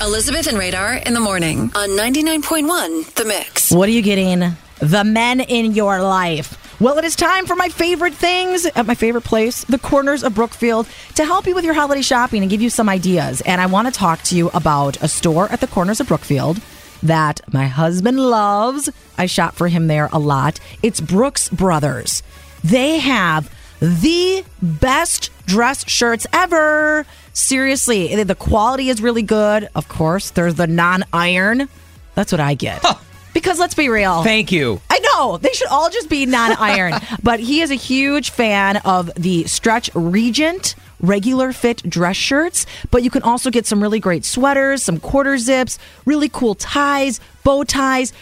Elizabeth and Radar in the morning on 99.1 The Mix. What are you getting the men in your life? Well, it is time for my favorite things at my favorite place, the corners of Brookfield, to help you with your holiday shopping and give you some ideas. And I want to talk to you about a store at the corners of Brookfield that my husband loves. I shop for him there a lot. It's Brooks Brothers. They have the best dress shirts ever. Seriously, the quality is really good. Of course, there's the non iron. That's what I get. Because let's be real. Thank you. I know they should all just be non iron. but he is a huge fan of the Stretch Regent regular fit dress shirts. But you can also get some really great sweaters, some quarter zips, really cool ties, bow ties,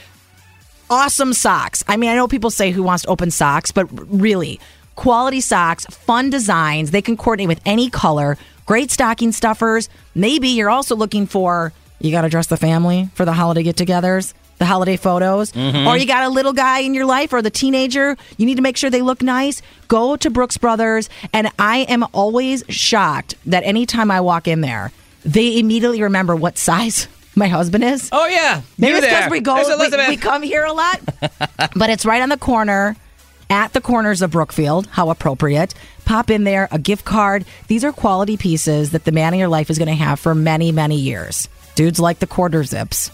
awesome socks. I mean, I know people say who wants to open socks, but really, quality socks, fun designs. They can coordinate with any color. Great stocking stuffers. Maybe you're also looking for you got to dress the family for the holiday get-togethers, the holiday photos, or you got a little guy in your life or the teenager. You need to make sure they look nice. Go to Brooks Brothers, and I am always shocked that anytime I walk in there, they immediately remember what size my husband is. Oh yeah, Maybe it's because we go, we, we come here a lot, but it's right on the corner, at the corners of Brookfield. How appropriate! Pop in there, a gift card. These are quality pieces that the man in your life is going to have for many, many years. Dudes like the quarter zips.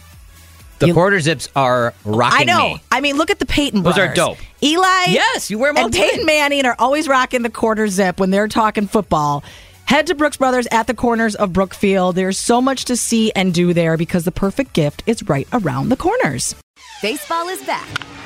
the you- quarter zips are rocking I know. me. I mean, look at the Peyton Those are dope. Eli, Yes, you wear 'em all and Peyton time. Manning are always rocking the quarter zip when they're talking football. Head to Brooks Brothers at the corners of Brookfield. There's so much to see and do there because the perfect gift is right around the corners. Baseball is back,